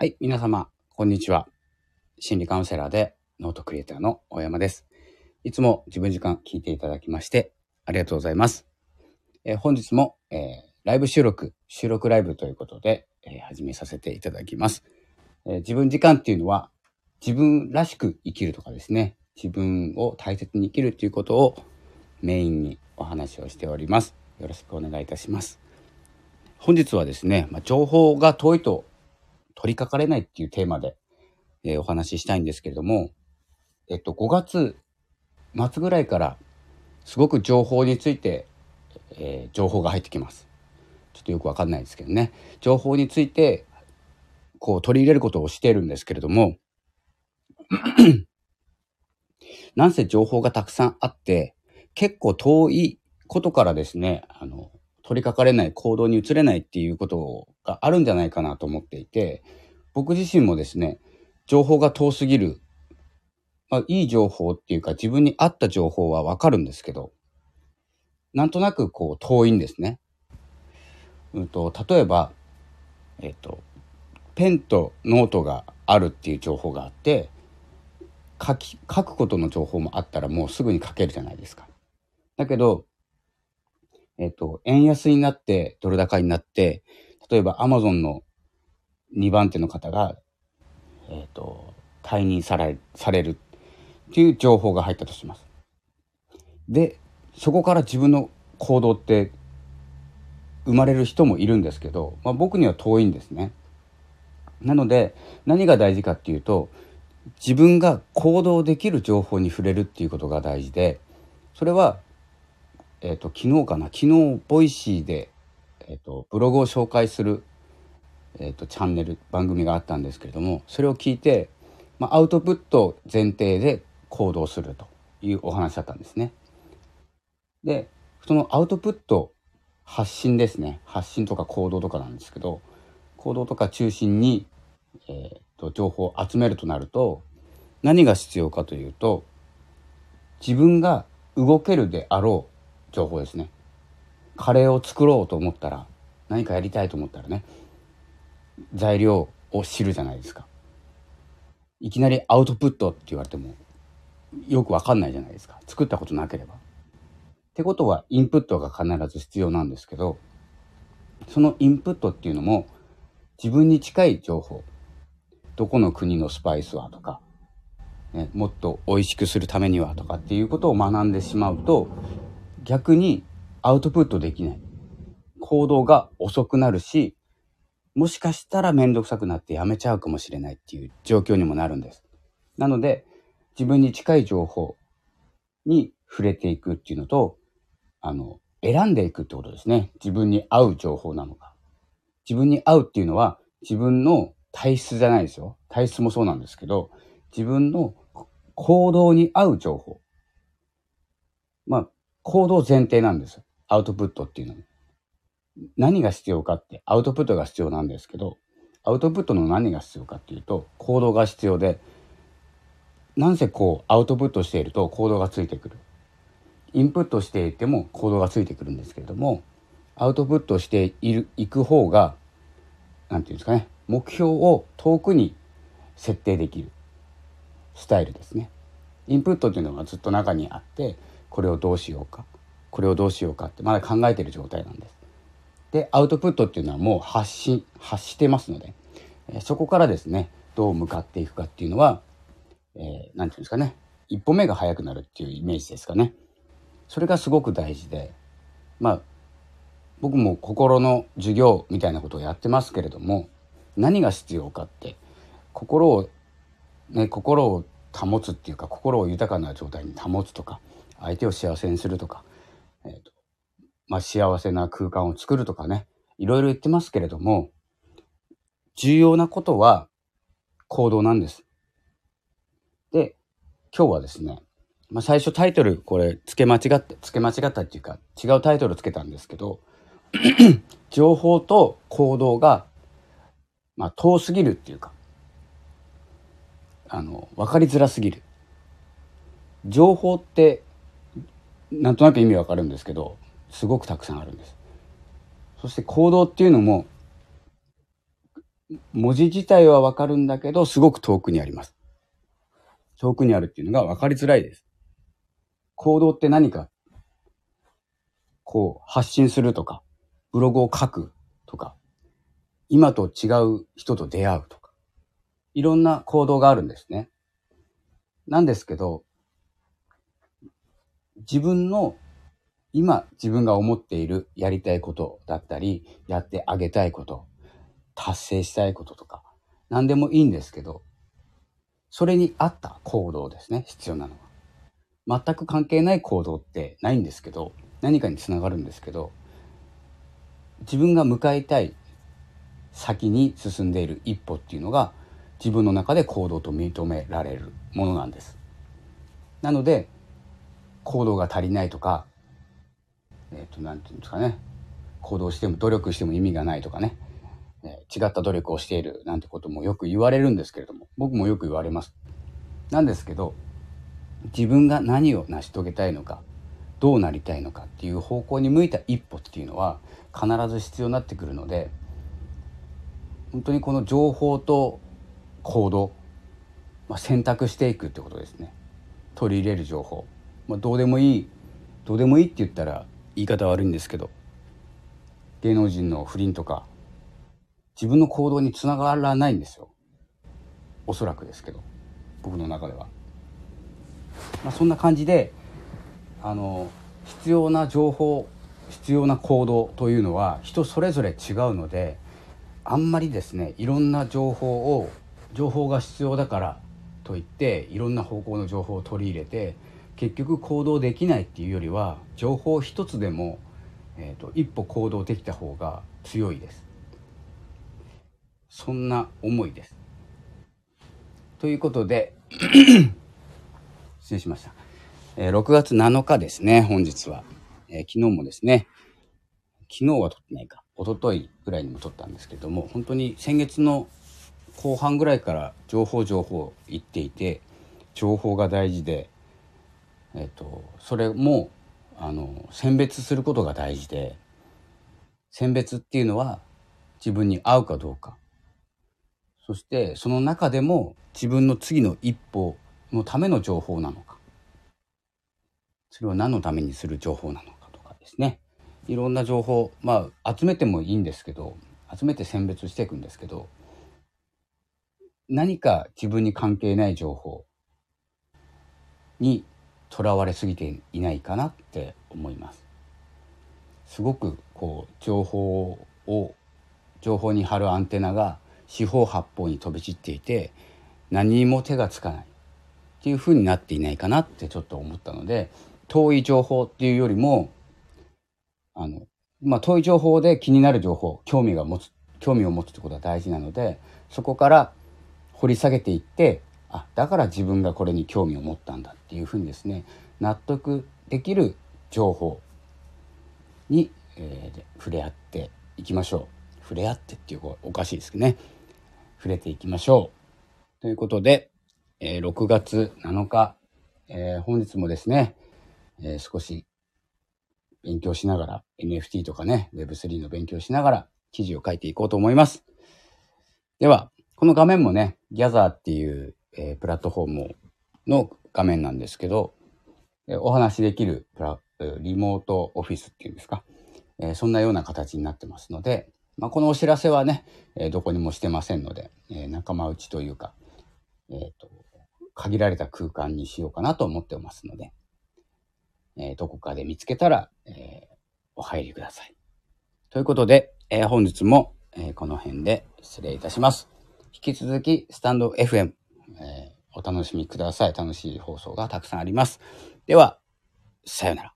はい、皆様、こんにちは。心理カウンセラーでノートクリエイターの大山です。いつも自分時間聞いていただきましてありがとうございます。えー本日も、えーライブ収録、収録ライブということで、えー始めさせていただきます、え自分時間っていうのは自分らしく生きるとかですね、自分を大切に生きるということをメインにお話をしております。よろしくお願いいたします。本日はですね、まあ、情報が遠いと取りかかれないっていうテーマで、えーお話ししたいんですけれども、えっと、5月末ぐらいからすごく情報について、えー情報が入ってきます。ちょっとよくわかんないですけどね。情報について、こう取り入れることをしているんですけれども、なんせ情報がたくさんあって、結構遠いことからですね、あの、取りかかれない行動に移れないっていうことがあるんじゃないかなと思っていて、僕自身もですね、情報が遠すぎる、まあ、いい情報っていうか自分に合った情報はわかるんですけど、なんとなくこう遠いんですね。うんと、例えば、えっと、ペンとノートがあるっていう情報があって、書き、書くことの情報もあったらもうすぐに書けるじゃないですか。だけど、えっと、円安になって、ドル高になって、例えばアマゾンの2番手の方が、えっと、退任され、されるっていう情報が入ったとします。で、そこから自分の行動って生まれる人もいるんですけど、まあ、僕には遠いんですね。なので、何が大事かっていうと、自分が行動できる情報に触れるっていうことが大事で、それはえっ、と、昨日かな？昨日、ボイシーで、えっ、と、ブログを紹介する、えっ、と、チャンネル、番組があったんですけれども、それを聞いて、まあ、アウトプット前提で行動するというお話だったんですね。で、そのアウトプット、発信ですね。発信とか行動とかなんですけど、行動とか中心に、えっ、と、情報を集めるとなると、何が必要かというと、自分が動けるであろう情報ですね。カレーを作ろうと思ったら、何かやりたいと思ったらね、材料を知るじゃないですか。いきなりアウトプットって言われても、よくわかんないじゃないですか。作ったことなければ。ってことは、インプットが必ず必要なんですけど、そのインプットっていうのも、自分に近い情報。どこの国のスパイスはとか、ね、もっと美味しくするためにはとかっていうことを学んでしまうと、逆にアウトプットできない。行動が遅くなるし、もしかしたらめんどくさくなってやめちゃうかもしれないっていう状況にもなるんです。なので、自分に近い情報に触れていくっていうのと、あの、選んでいくってことですね。自分に合う情報なのか。自分に合うっていうのは、自分の体質じゃないですよ。体質もそうなんですけど、自分の行動に合う情報。まあ、行動前提なんです。アウトプットっていうのも。何が必要かって、アウトプットが必要なんですけど、アウトプットの何が必要かっていうと、行動が必要で、なんせこう、アウトプットしていると行動がついてくる。インプットしていても行動がついてくるんですけれども、アウトプットしている、いく方が、なんていうんですかね、目標を遠くに設定できるスタイルですね。インプットっていうのがずっと中にあって、これをどうしようか、これをどうしようかってまだ考えてる状態なんです。で、アウトプットっていうのはもう発信、発してますので、そこからですね、どう向かっていくかっていうのは、えーていうんですかね、一歩目が早くなるっていうイメージですかね。それがすごく大事で、まあ、僕も心の授業みたいなことをやってますけれども、何が必要かって、心を、ね、心を保つっていうか、心を豊かな状態に保つとか、相手を幸せにするとか、えーとまあ、幸せな空間を作るとかね、いろいろ言ってますけれども、重要なことは行動なんです。で、今日はですね、まあ、最初タイトルこれ付け間違って、付け間違ったっていうか違うタイトルつけたんですけど、情報と行動が、まあ、遠すぎるっていうか、あの、わかりづらすぎる。情報って、なんとなく意味わかるんですけど、すごくたくさんあるんです。そして行動っていうのも、文字自体はわかるんだけど、すごく遠くにあります。遠くにあるっていうのが分かりづらいです。行動って何か、こう、発信するとか、ブログを書くとか、今と違う人と出会うとか、いろんな行動があるんですね。なんですけど、自分の今自分が思っているやりたいことだったり、やってあげたいこと、達成したいこととか、何でもいいんですけど、それに合った行動ですね、必要なのは。全く関係ない行動ってないんですけど、何かにつながるんですけど、自分が向かいたい先に進んでいる一歩っていうのが自分の中で行動と認められるものなんです。なので行動が足りないとかえっ、ー、と何て言うんですかね。行動しても努力しても意味がないとかね、えー、違った努力をしているなんてこともよく言われるんですけれども僕もよく言われます。なんですけど自分が何を成し遂げたいのかどうなりたいのかっていう方向に向いた一歩っていうのは必ず必要になってくるので本当にこの情報と行動、まあ、選択していくってことですね。取り入れる情報、まあ、どうでもいいどうでもいいって言ったら言い方悪いんですけど芸能人の不倫とか自分の行動につながらないんですよ。おそらくですけど僕の中では、まあ、そんな感じであの必要な情報必要な行動というのは人それぞれ違うのであんまりですねいろんな情報を情報が必要だからといっていろんな方向の情報を取り入れて結局行動できないっていうよりは情報一つでも、えーと、一歩行動できた方が強いです。そんな思いです。ということで 失礼しました、えー、6月7日ですね本日は、えー、昨日もですね昨日は撮ってないか。一昨日ぐらいにも撮ったんですけども本当に先月の後半ぐらいから情報情報言っていて情報が大事で、えっと、それもあの選別することが大事で選別っていうのは自分に合うかどうか。そしてその中でも自分の次の一歩のための情報なのか。それを何のためにする情報なのかとかですね。いろんな情報まあ集めてもいいんですけど集めて選別していくんですけど何か自分に関係ない情報にとらわれすぎていないかなって思います。すごくこう情報を情報に貼るアンテナが四方八方に飛び散っていて何にも手がつかないっていうふうになっていないかなってちょっと思ったので遠い情報っていうよりもあの、まあ、遠い情報で気になる情報、興味が持つ、興味を持つってことは大事なので、そこから掘り下げていって、あ、だから自分がこれに興味を持ったんだっていうふうにですね、納得できる情報に、えー、触れ合っていきましょう。触れ合ってっていうおかしいですけどね。触れていきましょう。ということで、えー、6月7日、えー、本日もですね、えー、少し勉強しながら、NFT とかね、Web3 の勉強しながら記事を書いていこうと思います。では、この画面もね、Gather っていう、えー、プラットフォームの画面なんですけど、え、お話しできるプラリモートオフィスっていうんですか、え、そんなような形になってますので、まあ、このお知らせはね、えどこにもしてませんので、え仲間内というか、えっ、と、限られた空間にしようかなと思ってますので、えどこかで見つけたら、えお入りください。ということで、え本日も、えこの辺で失礼いたします。引き続き、スタンド FM、えお楽しみください。楽しい放送がたくさんあります。では、さよなら。